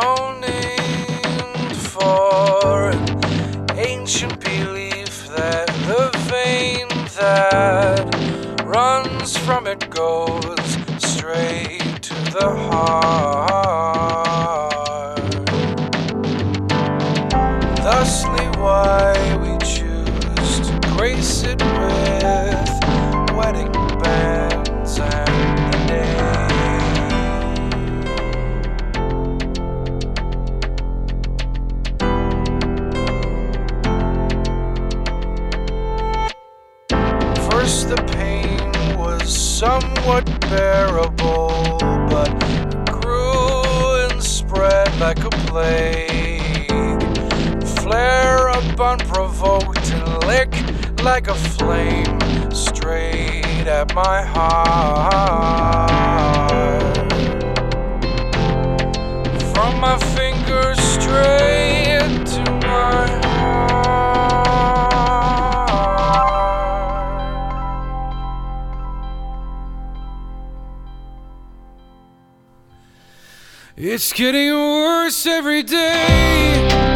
so for an ancient belief that the vein that runs from it goes straight to the heart. Thusly, why we choose to grace it with wedding somewhat bearable, but grew and spread like a plague. Flare up unprovoked and lick like a flame straight at my heart. From my fingers straight It's getting worse every day.